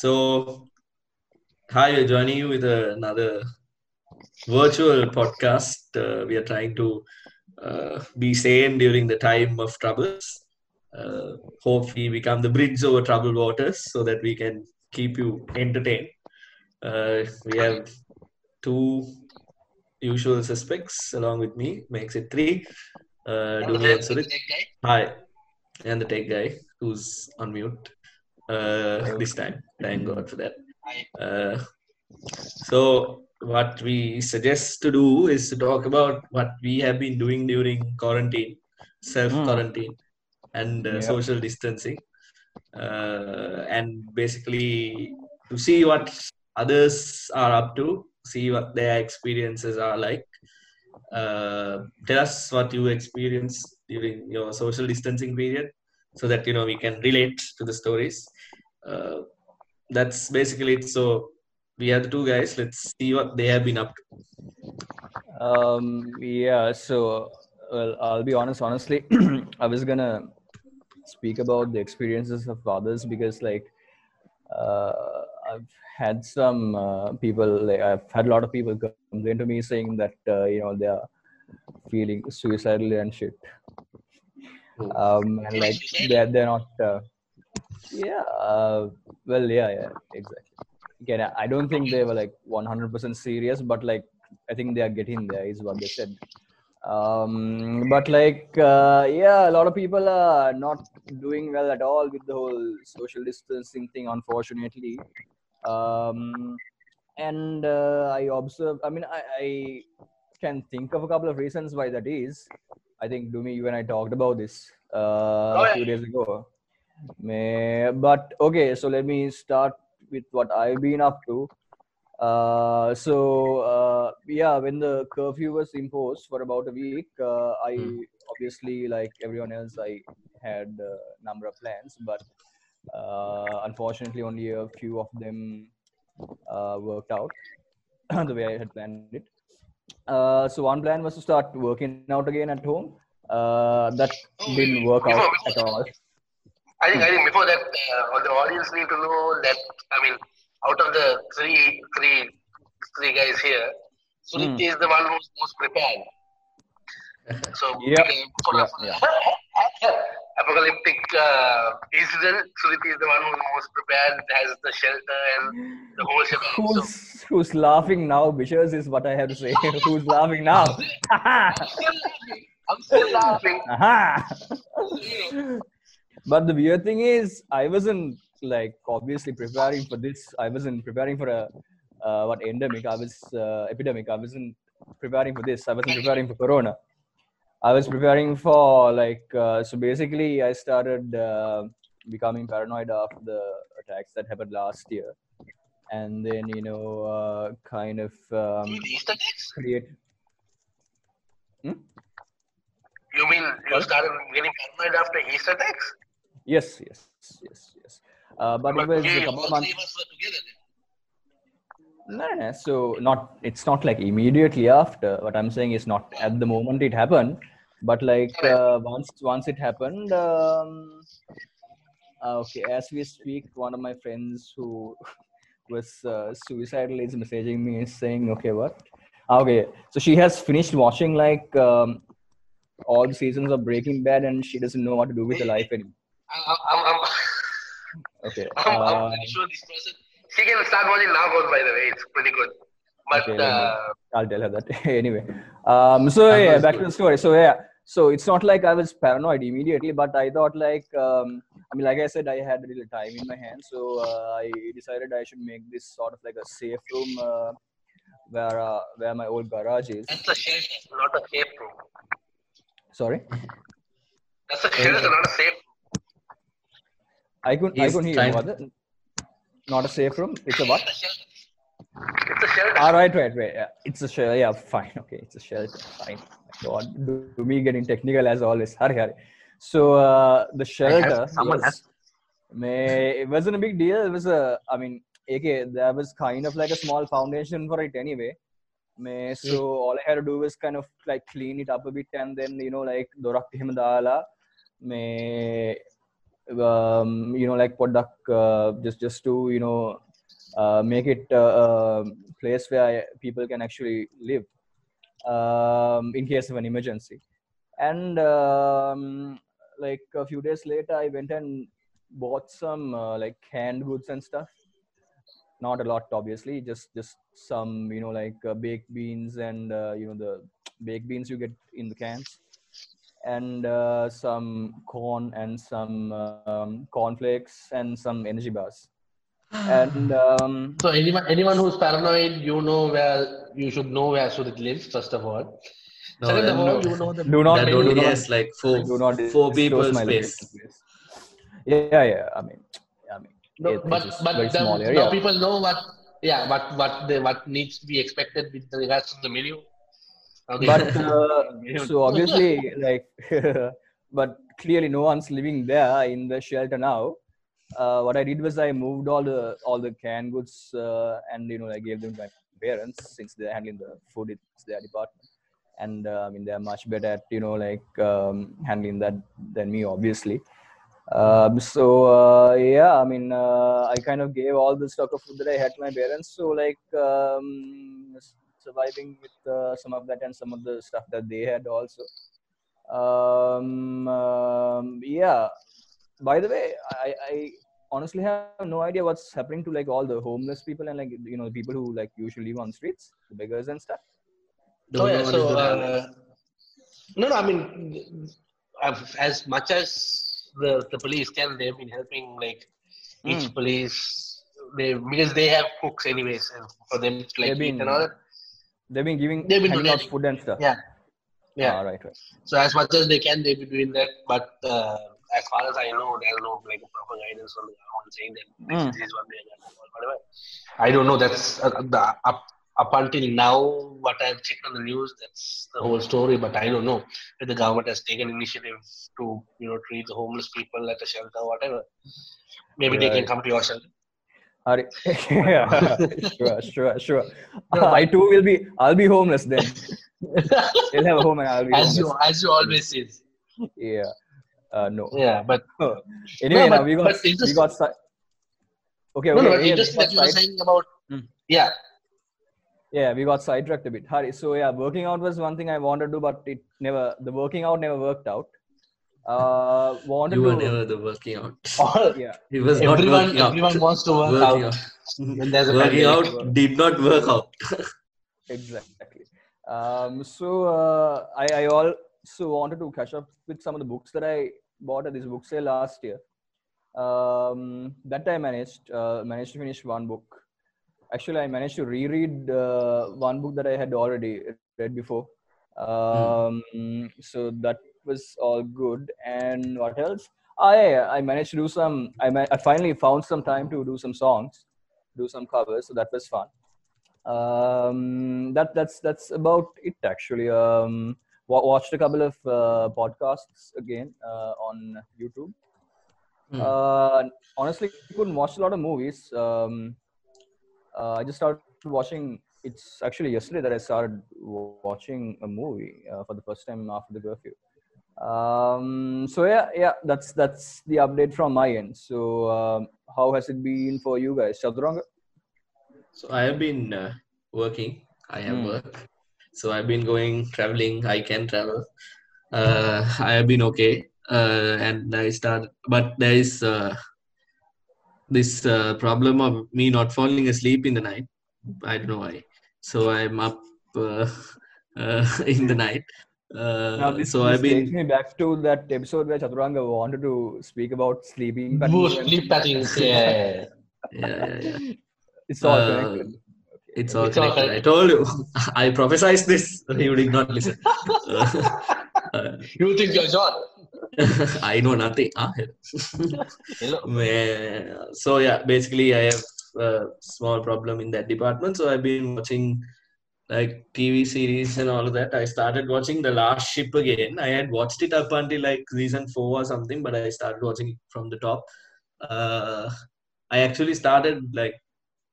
So, hi, we're joining you with another virtual podcast. Uh, we are trying to uh, be sane during the time of troubles. Uh, hope we become the bridge over troubled waters so that we can keep you entertained. Uh, we have two usual suspects along with me, makes it three. Uh, Dumi and. Hi, and the tech guy who's on mute uh, this time. Thank God for that. Uh, so, what we suggest to do is to talk about what we have been doing during quarantine, self quarantine, and uh, Yeah. social distancing, uh, and basically to see what others are up to, see what their experiences are like. Uh, tell us what you experienced during your social distancing period, so that you know we can relate to the stories. Uh, that's basically it. So we have the two guys. Let's see what they have been up to. Um, yeah, so well, I'll be honest. Honestly, I was gonna speak about the experiences of others because, like, uh, I've had some uh, people. Like, I've had a lot of people complain to me saying that uh, you know they are feeling suicidal and shit. Um, and like they're they're not. Uh, yeah. Uh, well, yeah, yeah, exactly. Again, I- I don't think they were like 100% serious, but like I think they are getting there, is what they said. Um, but like, uh, yeah, a lot of people are not doing well at all with the whole social distancing thing, unfortunately. Um, and uh, I observe, I mean, I, I can think of a couple of reasons why that is. I think Dumi, you and I talked about this uh, a few days ago. May, but okay, so let me start with what I've been up to. Uh, so uh, yeah, when the curfew was imposed for about a week, uh, I Hmm. obviously, like everyone else, I had a number of plans, but uh, unfortunately, only a few of them uh, worked out the way I had planned it. Uh, so one plan was to start working out again at home. Uh, that didn't work out at all. I think I think before that, uh, the audience need to know that I mean, out of the three three three guys here, Surit Hmm. is the one who's most prepared. So Yep. Yeah, apocalyptic uh, incident, Surit is the one who's most prepared, has the shelter and the whole shebang. So Who's who's laughing now? Bishers is what I have to say. who's laughing now? I'm still laughing. I'm still laughing. But the weird thing is, I wasn't like obviously preparing for this. I wasn't preparing for a uh, what endemic. I was uh, epidemic. I wasn't preparing for this. I wasn't preparing for Corona. I was preparing for like uh, so. Basically, I started uh, becoming paranoid after the attacks that happened last year, and then you know, uh, kind of um, with Easter eggs? create. You mean you started getting paranoid after Easter eggs? Yes, yes, yes, yes. Uh, but it was a couple months. three of us were together then. No, no, no. So not it's not like immediately after. What I'm saying is not at the moment it happened, but like uh, once once it happened. Um, uh, okay, as we speak, one of my friends who was uh, suicidal is messaging me saying, "Okay, what? Ah, Okay, so she has finished watching like um, all the seasons of Breaking Bad, and she doesn't know what to do with her life anymore. I'm, I'm, I'm, Okay. I'm, I'm Uh, sure this person. She can start watching Narcos, by the way. It's pretty good. But Okay, uh, I'll tell her that anyway. Um, so That yeah, was back to the story. So yeah, so it's not like I was paranoid immediately, but I thought like, um, I mean, like I said, I had a little time in my hands, so uh, I decided I should make this sort of like a safe room uh, where uh, where my old garage is. that's a shelter, not a safe room. Sorry, That's a shelter, not a safe room. I couldn't I couldn't hear trying- you. Not a safe room. It's a what? It's a shelter. All. All ah, right, right, right. Yeah. It's a shelter. Yeah, fine. Okay, it's a shelter. Fine. God, do, do me getting technical as always. Hurry, hurry. So uh, the shelter. Someone has. May, it wasn't a big deal. It was a. I mean, okay, there was kind of like a small foundation for it anyway. May, so hmm. all I had to do was kind of like clean it up a bit and then you know like dorak dala. May um, you know like product uh, just just to you know uh, make it a place where people can actually live um, in case of an emergency. And um, like a few days later i went and bought some uh, like canned goods and stuff. Not a lot obviously just just some you know like uh, baked beans and uh, you know the baked beans you get in the cans and uh, some corn and some um, cornflakes and some energy bars and um, So anyone anyone who's paranoid, you know where you should know where should it live first of all. No, Second of all, no, you know the do not that do not- has like four do not four people my space. location, please. Yeah, yeah. I mean, I mean, No, it- but but very the, small now people know what yeah what what they, what needs to be expected with regards to the menu. They- But uh, so obviously, like, but clearly, no one's living there in the shelter now. Uh, what I did was I moved all the all the canned goods uh, and you know I gave them to my parents since they're handling the food. It's their department, and uh, I mean they're much better at you know like um, handling that than me, obviously. Um, so uh, yeah, I mean, uh, I kind of gave all the stock of food that I had to my parents. So like um, surviving with uh, some of that and some of the stuff that they had also. Um, um, yeah. By the way, I, I honestly have no idea what's happening to like all the homeless people and like you know the people who like usually live on streets, the beggars and stuff. Oh, Don't yeah, so, uh, no, no, I mean, as much as the, the police can, they've been helping like each Hmm. police, they because they have cooks anyways, and for them to like They've eat been- and all that. They've been giving They've been donating. food and stuff. Yeah, yeah. Ah, right, right. So as much as they can, they've been doing that. But uh, as far as I know, there's no like proper guidance from the government saying that this, Mm. this is what we are whatever. I don't know. That's uh, the up up until now. What I've checked on the news, that's the whole story. But I don't know if the government has taken initiative to you know treat the homeless people at a shelter or whatever. Maybe they can come to your shelter. Are, yeah, sure, sure, sure. No, I too will be. I'll be homeless then. They'll have a home and I'll be as you as you always say. Yeah. Uh, no. Yeah, but Anyway, but- now we got but we interesting- got si- okay. no, no. Yeah, interesting that you were saying about Hmm. yeah. yeah, we got sidetracked a bit. Hari, so yeah, working out was one thing I wanted to do, but it never. The working out never worked out. Uh, wanted You to. were never the working out. All, Yeah. He was not everyone out. everyone wants to work Working out. out. when a Working pandemic. out did not work out. exactly um, so uh, I, I also wanted to catch up with some of the books that i bought at this book sale last year um, that i managed uh, managed to finish one book actually i managed to reread uh, one book that i had already read before um, so that was all good and what else I I managed to do some. I I finally found some time to do some songs, do some covers. So that was fun um that that's that's about it actually um wa- watched a couple of uh, podcasts again uh, on youtube Hmm. uh honestly couldn't watch a lot of movies um uh, i just started watching it's actually yesterday that i started watching a movie uh, for the first time after the curfew um so yeah yeah that's that's the update from my end so um, how has it been for you guys Chaturanga? So I have been uh, working. I have Hmm. work. So I've been going traveling. I can travel. Uh, I have been okay. Uh, and I started, but there is uh, this uh, problem of me not falling asleep in the night. I don't know why. So I'm up uh, uh, in the night. Now Uh, this, so this I've been takes me back to that episode where Chaturanga wanted to speak about sleeping Boo, patterns sleep patterns. Yeah. yeah, yeah, yeah. It's all Uh, connected. It's all It's all connected. I connected. told you. I prophesized this. You did not listen. You think you're John? I know nothing. Ah, Hello. so yeah, basically I have a small problem in that department. So I've been watching like TV series and all of that. I started watching The Last Ship again. I had watched it up until like season four or something, but I started watching it from the top. Uh, I actually started like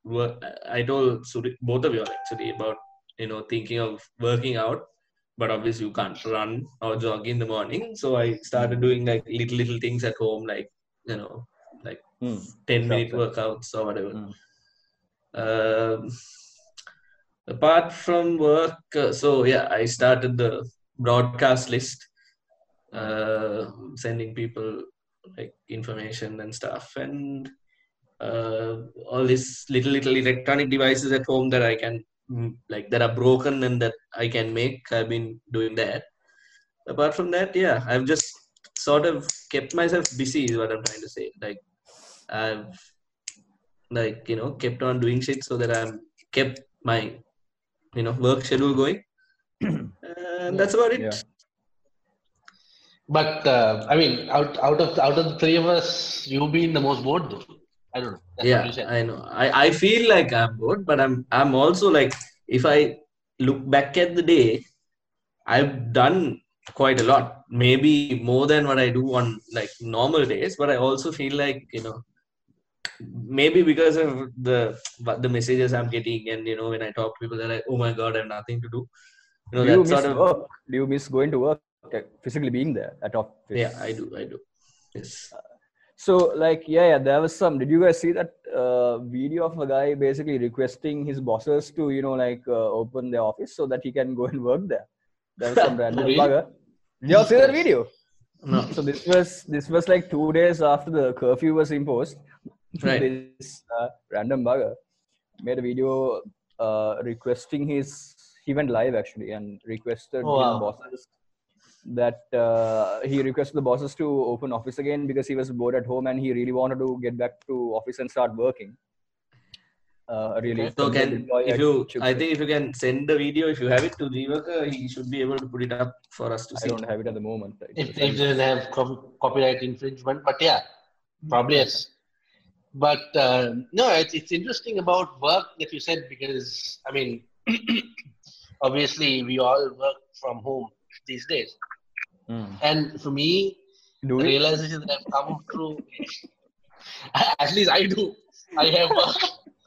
work. I told Suri, both of you actually about you know thinking of working out but obviously you can't run or jog in the morning so i started doing like little little things at home like you know like Hmm. 10 minute workouts or whatever. Mm. Um, apart from work, uh, so yeah, I started the broadcast list, uh, sending people like information and stuff, and uh, all these little little electronic devices at home that I can mm, like that are broken and that I can make. I've been doing that. Apart from that, yeah, I've just sort of kept myself busy. Is what I'm trying to say. Like I've like you know kept on doing shit so that I'm kept my you know work schedule going. and that's about it. Yeah. But uh, I mean, out out of out of the three of us, you being the most bored though. I don't know. That's yeah i know I, I feel like i'm bored but i'm i'm also like if i look back at the day i've done quite a lot maybe more than what i do on like normal days but i also feel like you know maybe because of the the messages i'm getting and you know when i talk to people they're like oh my god i have nothing to do you know Do you that miss sort of work? Do you miss going to work? physically being there at office? yeah i do i do yes So like yeah, yeah, there was some. Did you guys see that uh, video of a guy basically requesting his bosses to you know like uh, open their office so that he can go and work there? There was some random Really? bugger. Did you all see that video? no So this was this was like two days after the curfew was imposed. Right. this uh, random bugger made a video uh, requesting his. He went live actually and requested Oh, his wow. bosses that uh, he requested the bosses to open office again because he was bored at home and he really wanted to get back to office and start working. Uh, really. So can if you I think if you can send the video if you have it to Jeevaka, he should be able to put it up for us to see. I don't have it at the moment. It If was they on- didn't have copyright infringement, but yeah, probably yes but uh, no, it's, it's interesting about work that you said because I mean, obviously we all work from home these days, mm. and for me, do the realization that I've come through, at least I do. I have uh,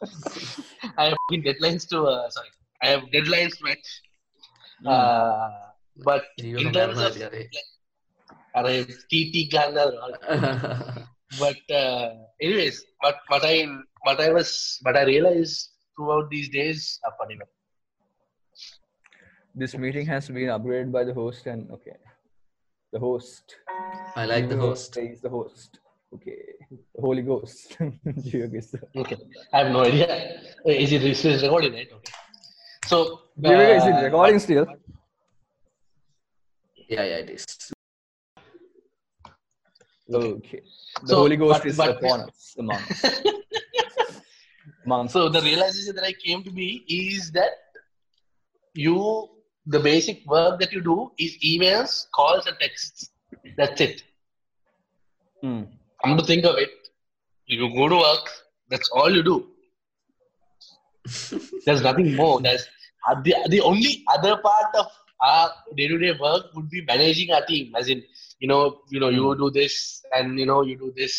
I have deadlines to uh, sorry, I have deadlines to match. Mm. but in terms of, TT Ghana. but uh, anyways but what i what i was what i realized throughout these days apa ni? This meeting has been upgraded by the host and okay. The host. I like the Jeevaka host. Is the host. Okay. The Holy Ghost. Jeevaka is the- okay i have no idea is it is it recording right okay so Jeevaka, is it uh, recording still? Yeah, yeah, it is. Okay. The So, Holy Ghost but- is but- upon us, among us. Among so the realization that i came to be is that you the basic work that you do is emails calls and texts. That's it. Hmm. come to think of it you go to work that's all you do. There's nothing more. There's uh, the, the only other part of our day-to-day work would be managing our team as in you know you know you do this and you know you do this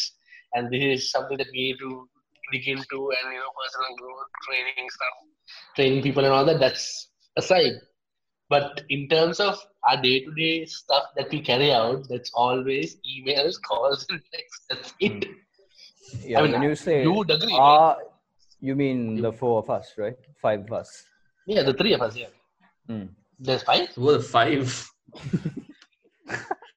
and this is something that we need to dig into and you know personal growth training stuff training people and all that that's aside but in terms of our day-to-day stuff that we carry out that's always emails calls and texts that's it Yeah, mean, when you say you would agree right? ah, you mean the four of us, right? Five of us. yeah the three of us yeah Hmm. there's five Who are the five?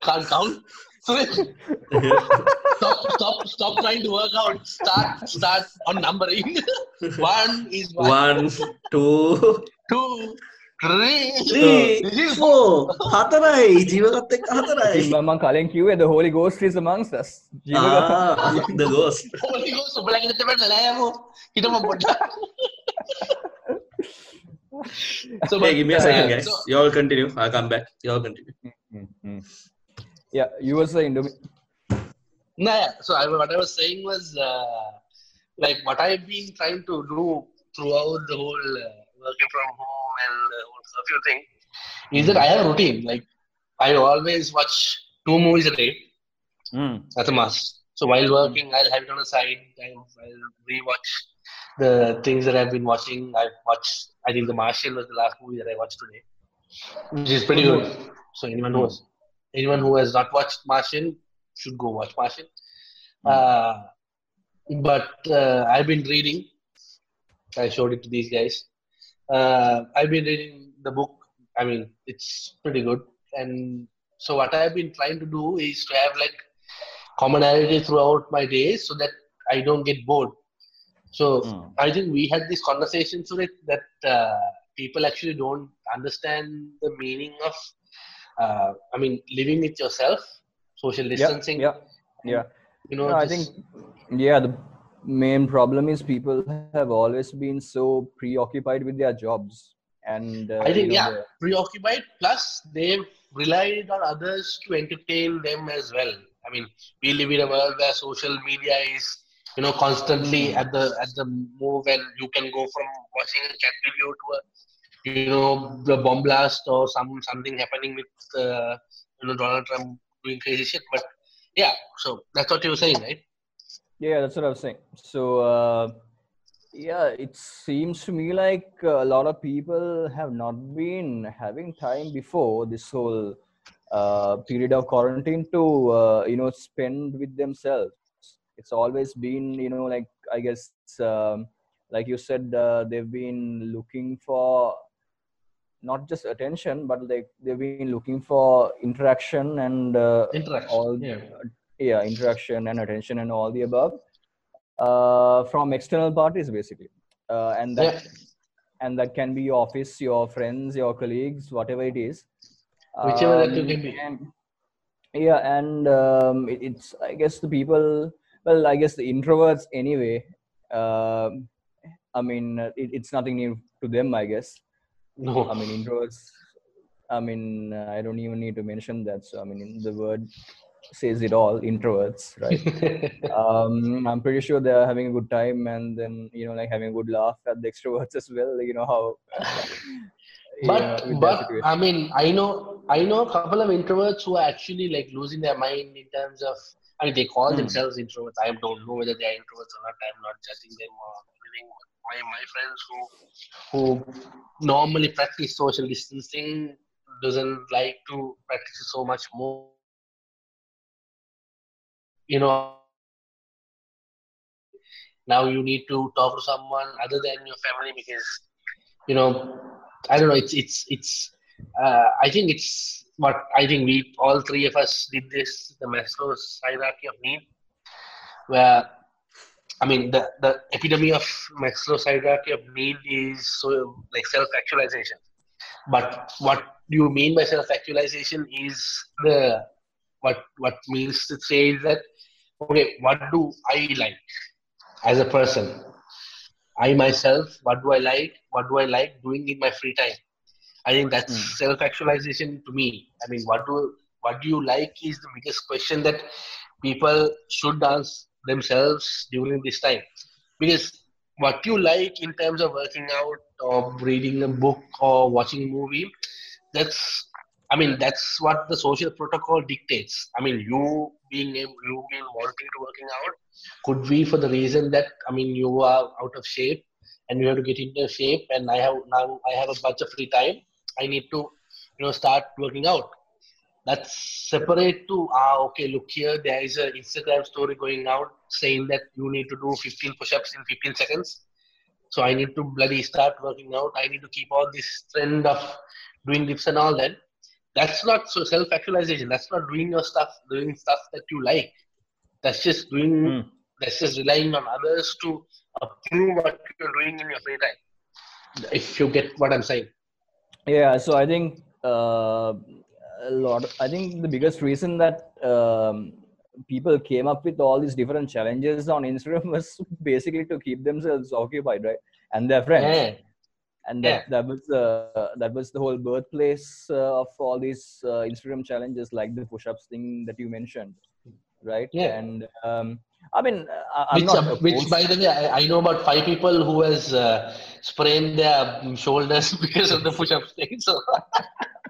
Can't count. stop, stop, stop trying to work out. Start, start on numbering. one is one. One, two, two, three, three, three four. Hatarai. Jivagatta hatarai. Among calling Q, the Holy Ghost is amongst us. Ah, the Ghost. Holy Ghost. Blankete pe nalaya mo. Kita mo botta. So, hey, give me a second, guys. So, you all continue. I'll come back. You all continue. Mm-hmm. Yeah, you were saying Domi- Nah, yeah. So I, what I was saying was uh, like what I've been trying to do throughout the whole uh, working from home and the whole curfew thing is that I have a routine. Like I always watch two movies a day. Hmm. That's a must. So while working, I'll have it on the side. I'll, I'll rewatch the things that I've been watching. I've watched. I think The Martian was the last movie that I watched today, which is pretty good. So anyone who has, anyone who has not watched Martian should go watch Martian. Uh, but uh, I've been reading. I showed it to these guys. Uh, I've been reading the book. I mean, it's pretty good. And so what I've been trying to do is to have like commonality throughout my days so that I don't get bored. So Mm. I think we had this conversation so that that uh, people actually don't understand the meaning of. Uh, I mean, living with yourself, social distancing. yeah, yeah. You know, No, I think, yeah, the main problem is people have always been so preoccupied with their jobs, and uh, I think you know, yeah, preoccupied. Plus, they've relied on others to entertain them as well. I mean, we live in a world where social media is, you know, constantly Hmm. at the at the move, and you can go from watching a cat video to a, you know, the bomb blast or some something happening with, uh, you know, Donald Trump doing crazy shit. But yeah, so that's what you were saying, right? Yeah, that's what I was saying. So, uh, yeah, it seems to me like a lot of people have not been having time before this whole uh, period of quarantine to, uh, you know, spend with themselves. It's always been, you know, like I guess, um, like you said, uh, they've been looking for not just attention, but like they've been looking for interaction and uh, Interaction. all yeah. yeah interaction and attention and all the above uh, from external parties basically uh, and that Yeah. and that can be your office your friends your colleagues whatever it is Whichever that you Um, can be. and- yeah and um, it, it's i guess the people well i guess the introverts anyway um i mean it, it's nothing new to them i guess No. I mean, introverts. I mean, I don't even need to mention that. So, I mean, the word says it all. Introverts, right? um, I'm pretty sure they're having a good time, and then you know, like having a good laugh at the extroverts as well. You know how. but know, but. I mean I know I know a couple of introverts who are actually like losing their mind in terms of I mean they call Hmm. themselves introverts. I don't know whether they are introverts or not. I'm not judging them or anything. My my friends who who normally practice social distancing doesn't like to practice so much more. You know now you need to talk to someone other than your family because you know i don't know it's it's it's uh, i think it's what i think we all three of us did this the maslow's hierarchy of need where i mean the the epitome of maslow's hierarchy of need is so like self-actualization. But what do you mean by self-actualization is the what what means to say is that okay what do i like as a person? I myself what do i like? What do i like doing in my free time? I think that's Hmm. self-actualization to me. I mean what do what do you like is the biggest question that people should ask themselves during this time because what you like in terms of working out or reading a book or watching a movie that's i mean that's what the social protocol dictates i mean you being you being wanting to working out could be for the reason that I mean you are out of shape and you have to get into shape and I have now I have a bunch of free time. I need to you know start working out. That's separate to ah okay look here there is a Instagram story going out saying that you need to do 15 push-ups in 15 seconds. So I need to bloody start working out. I need to keep all this trend of doing dips and all that. That's not so self-actualization. That's not doing your stuff, doing stuff that you like. That's just doing Hmm. that's just relying on others to approve what you're doing in your free time. If you get what I'm saying. yeah so i think uh, a lot i think the biggest reason that um, people came up with all these different challenges on instagram was basically to keep themselves occupied right and their friends Yeah. and that, that was uh, that was the whole birthplace uh, of all these uh, instagram challenges like the push-ups thing that you mentioned right Yeah. and um, i mean I- i'm Which, not uh, which, by the way, I, I know about five people who has uh, sprained their shoulders because of the push-up thing. So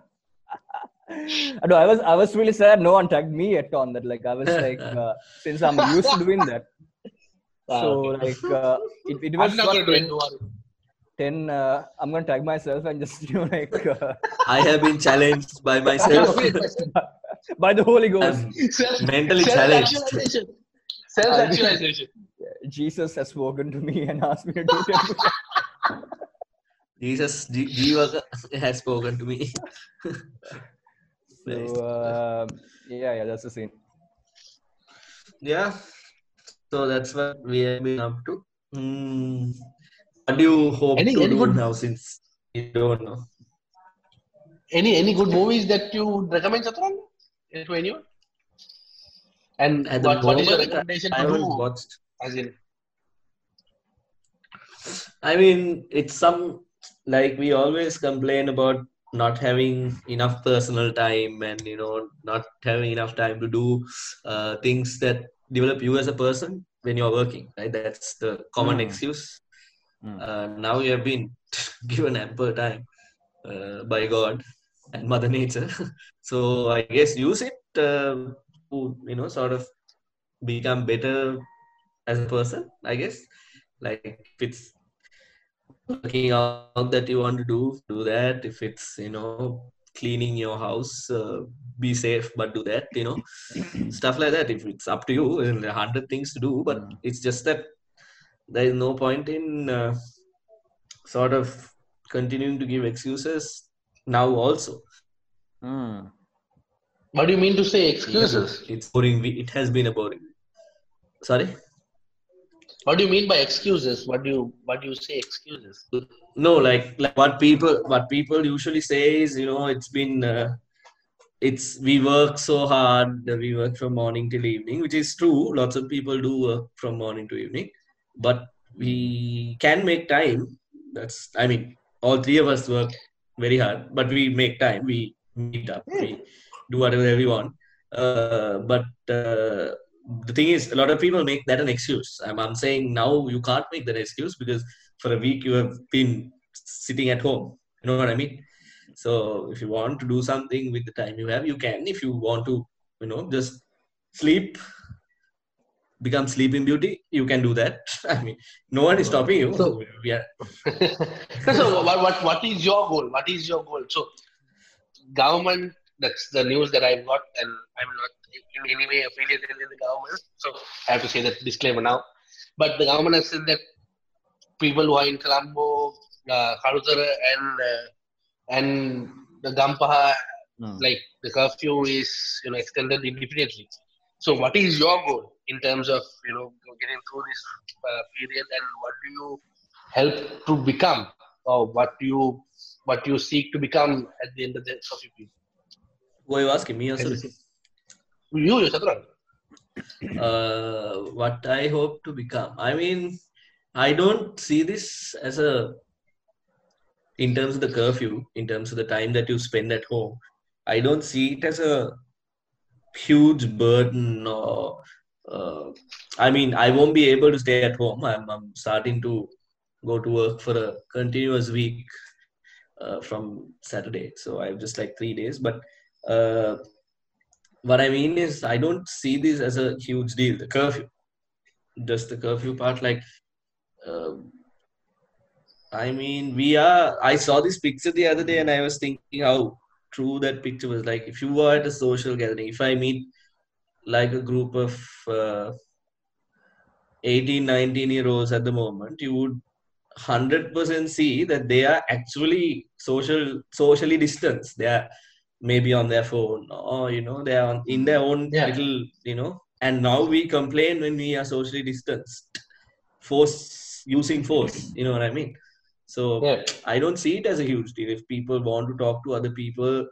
no, I was I was really sad. No one tagged me yet on that. Like I was like, uh, since I'm used to doing that, Ah, so okay. like uh, it, it was I'm not what, going to do it. 10, Don't worry. 10 uh, I'm gonna tag myself and just you know like uh, I have been challenged by myself. by the Holy Ghost. I'm mentally Self- challenged. self-actualization. Self-actualization. Jesus has spoken to me and asked me to do temple. Jesus, G- Jiva has spoken to me. Nice. so uh, yeah, yeah, that's the scene. yeah. So that's what we have been up to. Hmm. What do you hope Any- to any do good- now since you don't know? Any any good movies that you would recommend, Chatran? To anyone? And At the what, what is your recommendation I to haven't do? watched. As in, I mean, it's some like we always complain about not having enough personal time and you know not having enough time to do uh, things that develop you as a person when you're working. Right? That's the common Hmm. excuse. Hmm. Uh, now you have been given ample time uh, by God and Mother Nature, so I guess use it uh, to you know sort of become better as a person. I guess like if it's working out that you want to do do that. If it's you know cleaning your house uh, be safe but do that you know. Stuff like that. If it's up to you and a hundred things to do but Mm. it's just that there is no point in uh, sort of continuing to give excuses now also. Hmm. what do you mean to say excuses? it's boring. It has been a boring. Sorry What do you mean by excuses? What do you what do you say excuses? no like like what people what people usually say is you know it's been uh, it's we work so hard that we work from morning till evening which is true. Lots of people do work from morning to evening but we can make time. That's i mean all three of us work very hard but we make time. We meet up. We do whatever we want. Uh, but uh, the thing is a lot of people make that an excuse. I'm, I'm saying now you can't make that excuse because for a week you have been sitting at home. You know what i mean? So if you want to do something with the time you have you can. If you want to you know just sleep become sleeping beauty you can do that. I mean no one is stopping you. So- we are so what, what what is your goal? What is your goal? So government that's the news that I've got and I'm not in any way affiliated with the government. So I have to say that disclaimer now. But the government has said that people who are in Colombo, uh, Kalutara and uh, and the Gampaha Hmm. like the curfew is you know extended indefinitely. So what is your goal in terms of you know getting through this uh, period and what do you help to become or what do you what do you seek to become at the end of the curfew period? who are you asking me or sorry? You, Chatran. uh, what I hope to become. I mean, I don't see this as a, in terms of the curfew, in terms of the time that you spend at home, I don't see it as a huge burden or, uh, I mean, I won't be able to stay at home. I'm, I'm starting to go to work for a continuous week uh, from Saturday. So I have just like three days, but uh, what I mean is, I don't see this as a huge deal. The curfew, just the curfew part. Like, uh, I mean, we are. I saw this picture the other day, and I was thinking how true that picture was. Like, if you were at a social gathering, if I meet like a group of uh, 18, 19 year olds at the moment, you would 100% see that they are actually social socially distanced. They are maybe on their phone or you know they are on, in their own Yeah. little you know and now we complain when we are socially distanced force using force you know what i mean so Yeah. i don't see it as a huge deal if people want to talk to other people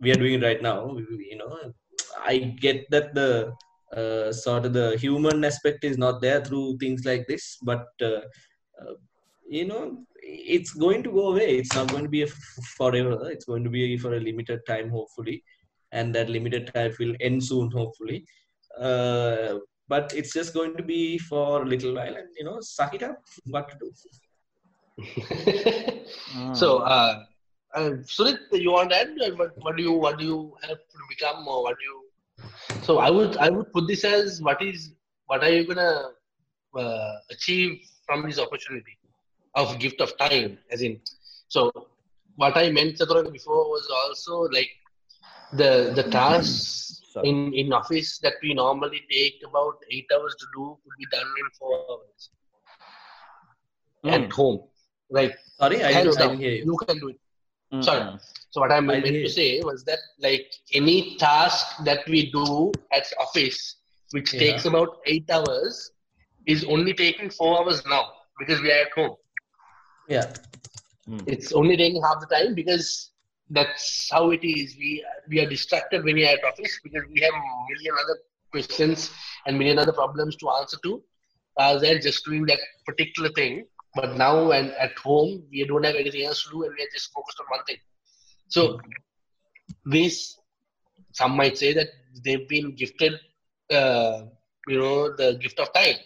we are doing it right now you know i get that the uh, sort of the human aspect is not there through things like this but uh, uh, you know it's going to go away. It's not going to be forever. It's going to be for a limited time hopefully. And that limited time will end soon hopefully. Uh, but it's just going to be for a little while and you know suck it up what to do. So uh, uh, Surit, you want to add? What, what do you what do you help to become or what do you so I would I would put this as what is what are you gonna uh, achieve from this opportunity of gift of time as in so what I meant Chatran before was also like the the tasks Sorry. in in office that we normally take about eight hours to do could be done in four hours Mm. at home. Right. Sorry, I, Hands down. you. You can do it. Mm, Sorry. So what I I meant to say was that like any task that we do at office, which Yeah. takes about eight hours, is only taking four hours now because we are at home. Yeah. It's only raining half the time because that's how it is. We we are distracted when we are at office because we have million other questions and million other problems to answer to, rather than just doing that particular thing. But now and at home, we don't have anything else to do, and we are just focused on one thing. So this, some might say that they've been gifted, uh, you know, the gift of time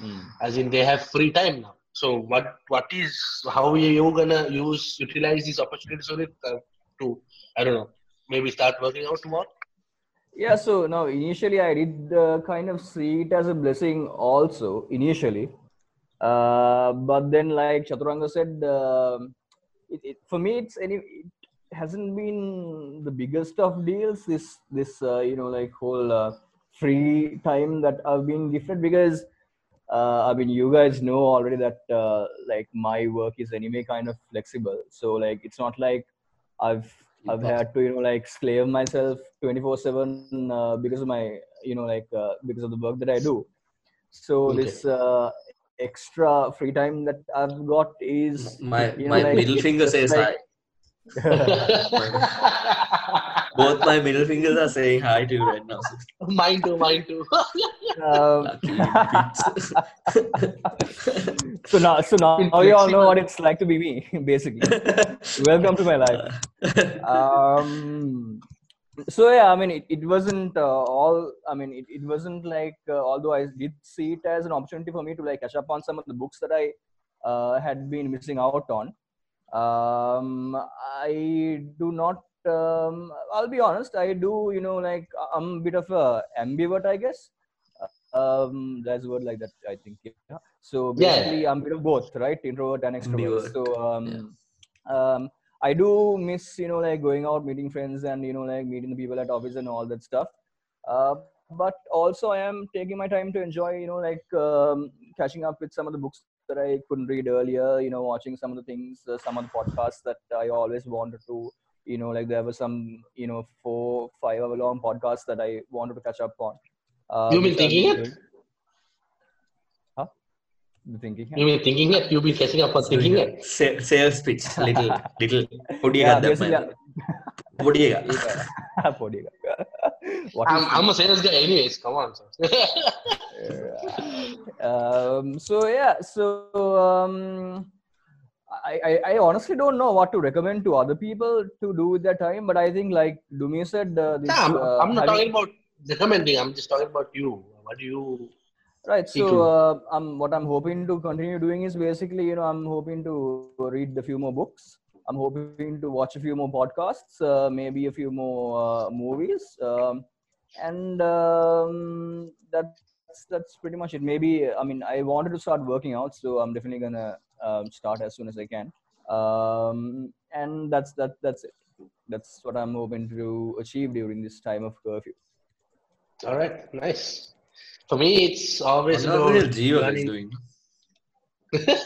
Mm. as in they have free time now. So what what is how are you gonna use utilize these opportunities on it uh, to I don't know maybe start working out tomorrow? Yeah, so now initially I did uh, kind of see it as a blessing also initially, uh, but then like Chaturanga said, um it, it, for me it's any it hasn't been the biggest of deals. This this uh, you know like whole uh, free time that I've been gifted because uh, I mean you guys know already that uh, like my work is anyway kind of flexible, so like it's not like I've I've had to you know like slave myself 24 7 uh, because of my you know like uh, because of the work that I do. So Okay. this uh, extra free time that I've got is My you know, my like, middle finger says like- hi. Both my middle fingers are saying hi to you right now. mine too, mine too. um, so now so now, now you all know what it's like to be me basically. Welcome to my life. um so yeah i mean it, it wasn't uh, all i mean it, it wasn't like uh, although i did see it as an opportunity for me to like catch up on some of the books that i uh, had been missing out on um i do not um i'll be honest i do you know like i'm a bit of a ambivert i guess um there's a word like that i think yeah so Yeah. basically i'm a bit of both right introvert and extrovert Ambivert, so um um I do miss, you know, like going out, meeting friends, and you know, like meeting the people at office and all that stuff. Uh, but also, I am taking my time to enjoy, you know, like um, catching up with some of the books that I couldn't read earlier. You know, watching some of the things, uh, some of the podcasts that I always wanted to. You know, like there were some, you know, four, five hour long podcasts that I wanted to catch up on. Uh, You've been thinking it? doing. Huh? Thinking. You've been thinking it. You've been catching up on thinking it. Sa- Sales pitch. Little little. Yeah, Podiga basically. Podiga. Yeah. Podiga. What I'm, is I'm a sales guy, anyways. Come on. sir. um, so yeah, so um, I, I I honestly don't know what to recommend to other people to do with their time, but I think like Dumi said, uh, this, Nah, I'm, uh, I'm not having- talking about recommending. I'm just talking about you. What do you? right. So uh, I'm what I'm hoping to continue doing is basically you know I'm hoping to read a few more books. I'm hoping to watch a few more podcasts, uh, maybe a few more uh, movies, um, and um, that's that's pretty much it. Maybe I mean I wanted to start working out, so I'm definitely gonna um, start as soon as I can. Um, and that's that that's it. That's what I'm hoping to achieve during this time of curfew. All right, nice. For me, it's always Wonder about what the hell Gio is learning- doing.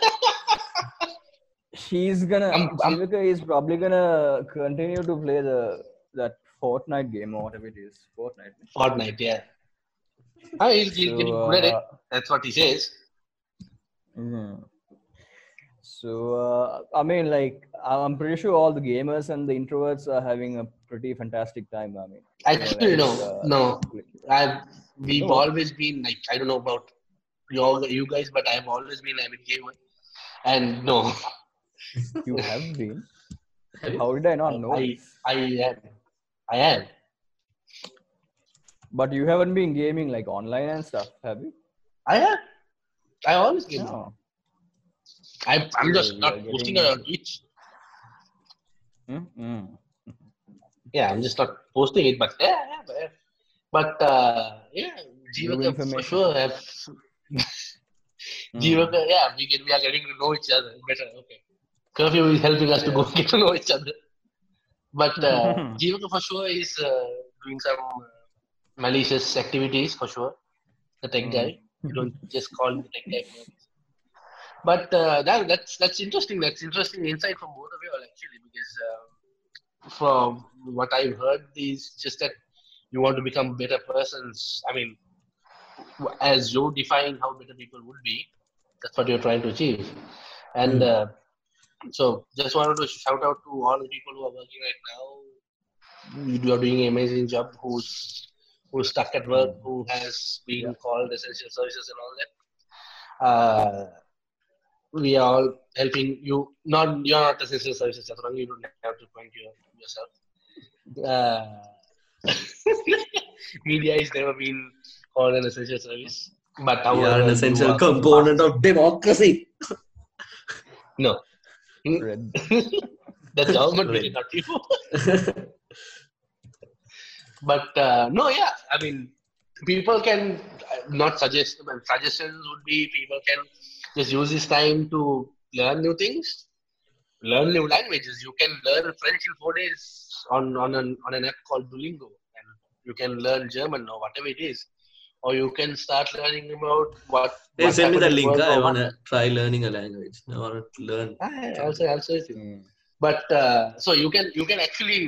She's gonna. I'm- I'm- is probably gonna continue to play the that Fortnite game or whatever it is. Fortnite. Fortnite, yeah. Ah, he's, he's So, getting good at it. uh, That's what he says. Mhm. So uh, I mean, like I'm pretty sure all the gamers and the introverts are having a pretty fantastic time. I mean, Actually, no, uh, no. I've we've No. always been like I don't know about you all you guys, but I've always been an avid gamer. And no, You have been. How did I not know? I? I am. I am. But you haven't been gaming like online and stuff, have you? I have. I always game. No. I, I'm just not posting it on Twitch. Mm-mm. Yeah, I'm just not posting it, but yeah, yeah, but, but uh, yeah, Jivaka for sure have. Mm. Yeah, we get we are getting to know each other better. Okay, curfew is helping us to go get to know each other. But uh, Jivaka for sure is uh, doing some malicious activities for sure. The tech Mm. guy. You don't just call the tech guy. But uh, that, that's that's interesting. That's interesting insight from both of you all actually, because uh, from what I've heard, is just that you want to become better persons. I mean, as you define how better people would be, that's what you're trying to achieve. And uh, so, just wanted to shout out to all the people who are working right now. You are doing an amazing job. Who's who's stuck at work, who has been called essential services and all that. Uh, we are all helping you. Not you're not essential services, Chaturanga. You don't have to point your, yourself. Uh, media has never been called an essential service, but We are an essential component of democracy. No, the government Right. not you. but uh, no, yeah, I mean, people can uh, not suggest. Suggestions would be people can just use this time to learn new things, learn new languages. You can learn French in four days on on an on an app called Duolingo, and you can learn German or whatever it is, or you can start learning about what. Hey, what send me the link. I want to try learning a language. I want to learn. Ah, also, also, it. Mm. but uh, so you can you can actually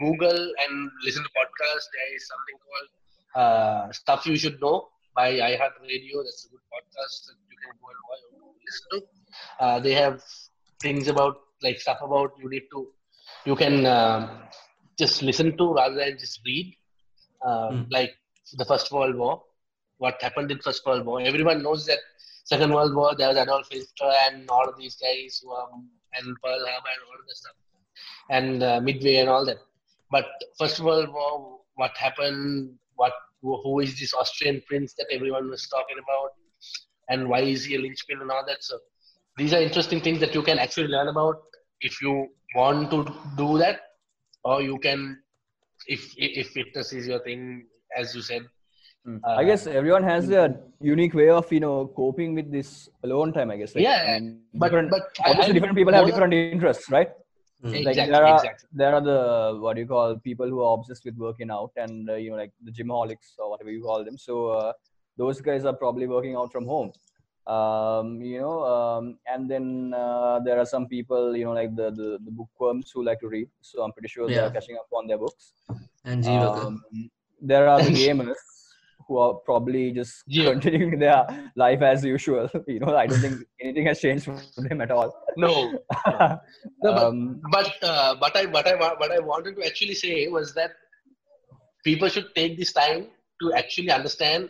google and listen to podcasts there is something called uh, stuff you should know by iheart radio that's a good podcast that you can go and watch, listen to uh, they have things about like stuff about you need to you can um, just listen to rather than just read. Uh, Hmm. like the first world war what happened in first world war. Everyone knows that second world war there was adolf hitler and all of these guys who are and pearl harbor and all of that stuff and uh, midway and all that. But first world war what happened what who is this austrian prince that everyone was talking about and why is he a linchpin and all that so these are interesting things that you can actually learn about if you want to do that or you can if if if fitness is your thing as you said Mm. Uh, I guess everyone has a unique way of you know coping with this alone time. I guess. Like, Yeah, I mean, but different, but obviously I- different people have more- different interests, right? Mm. Like Exactly, there are exactly. there are the what do you call people who are obsessed with working out and uh, you know like the gymholics or whatever you call them. So uh, those guys are probably working out from home. Um, you know, um, and then uh, there are some people you know like the, the the bookworms who like to read. So I'm pretty sure they're catching up on their books. And Um, there are the gamers who are probably just Yeah. continuing their life as usual. You know, I don't think anything has changed for them at all. no No, but- um, but uh, but I what I what I wanted to actually say was that people should take this time to actually understand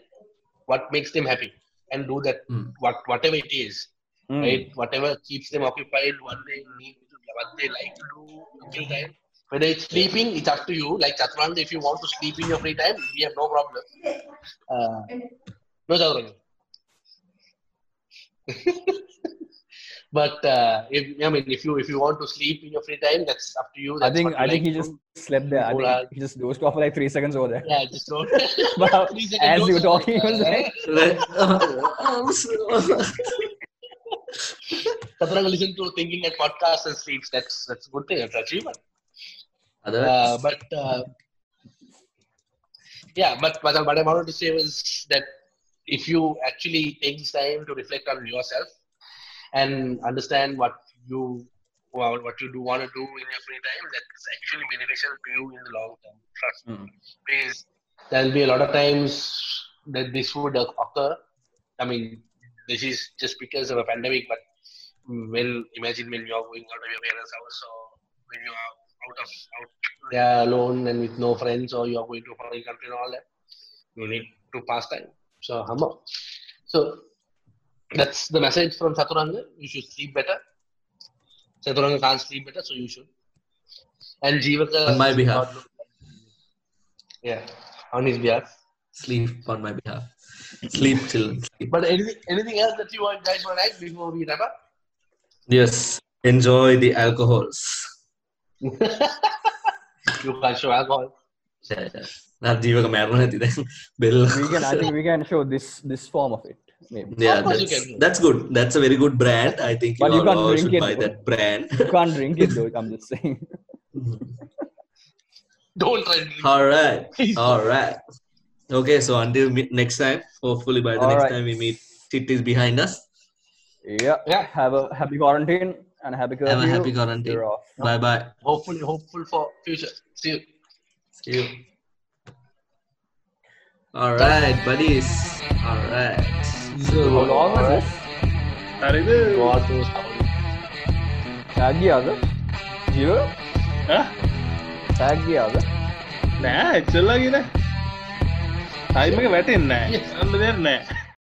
what makes them happy and do that. Hmm. what whatever it is mm, right? Whatever keeps them occupied what they need to what they like to do to kill time whether it's sleeping it's up to you. Like Chaturanga if you want to sleep in your free time we have no problem. Uh, no Chaturanga but uh, if, I mean if you if you want to sleep in your free time that's up to you. I think I think like he just slept there. I think he just dozed off for like three seconds over there. yeah just don't But as you were talking, he was like, Like, I'm so- Chaturanga listen to thinking at podcasts and sleeps. That's that's a good thing. That's achievement. Uh, but uh, yeah, but what I, what I wanted to say was that if you actually take this time to reflect on yourself and understand what you well, what you do want to do in your free time, that's actually beneficial to you in the long term. Trust me. Mm. Because there'll be a lot of times that this would occur. I mean, this is just because of a pandemic, but well, imagine when you're going out of your parents' house or when you are out of out there alone and with no friends or you're going to a foreign country and all that, you need to pass time. So humble. So that's the message from Chaturanga. You should sleep better. Chaturanga can't sleep better, so you should. And Jivaka. On my behalf. Yeah, on his behalf. Sleep on my behalf. Sleep till. Sleep. But anything, anything else that you want, guys want to add before we wrap up? Yes, enjoy the alcohols. you can't show alcohol. Yeah, yeah. We can, I think we can show this this form of it. Maybe yeah Of course you that's, that's good that's a very good brand i think But you, you all, can't all drink should it, buy that brand you can't drink it though. I'm just saying. Don't try to drink. All right. All right. Okay, so until next time, hopefully by the All next right. time we meet, it is behind us. Yeah. Yeah. Have a happy quarantine and a happy curfew. Have a happy quarantine. Bye bye. Hopefully, hopeful for future. See you. See you. All right, buddies. All right. හරිද සැගියාද ජීව සැගියාද නෑ එක්සල්ලා කියන time එක වැටෙන්න න්න දෙන්නෑ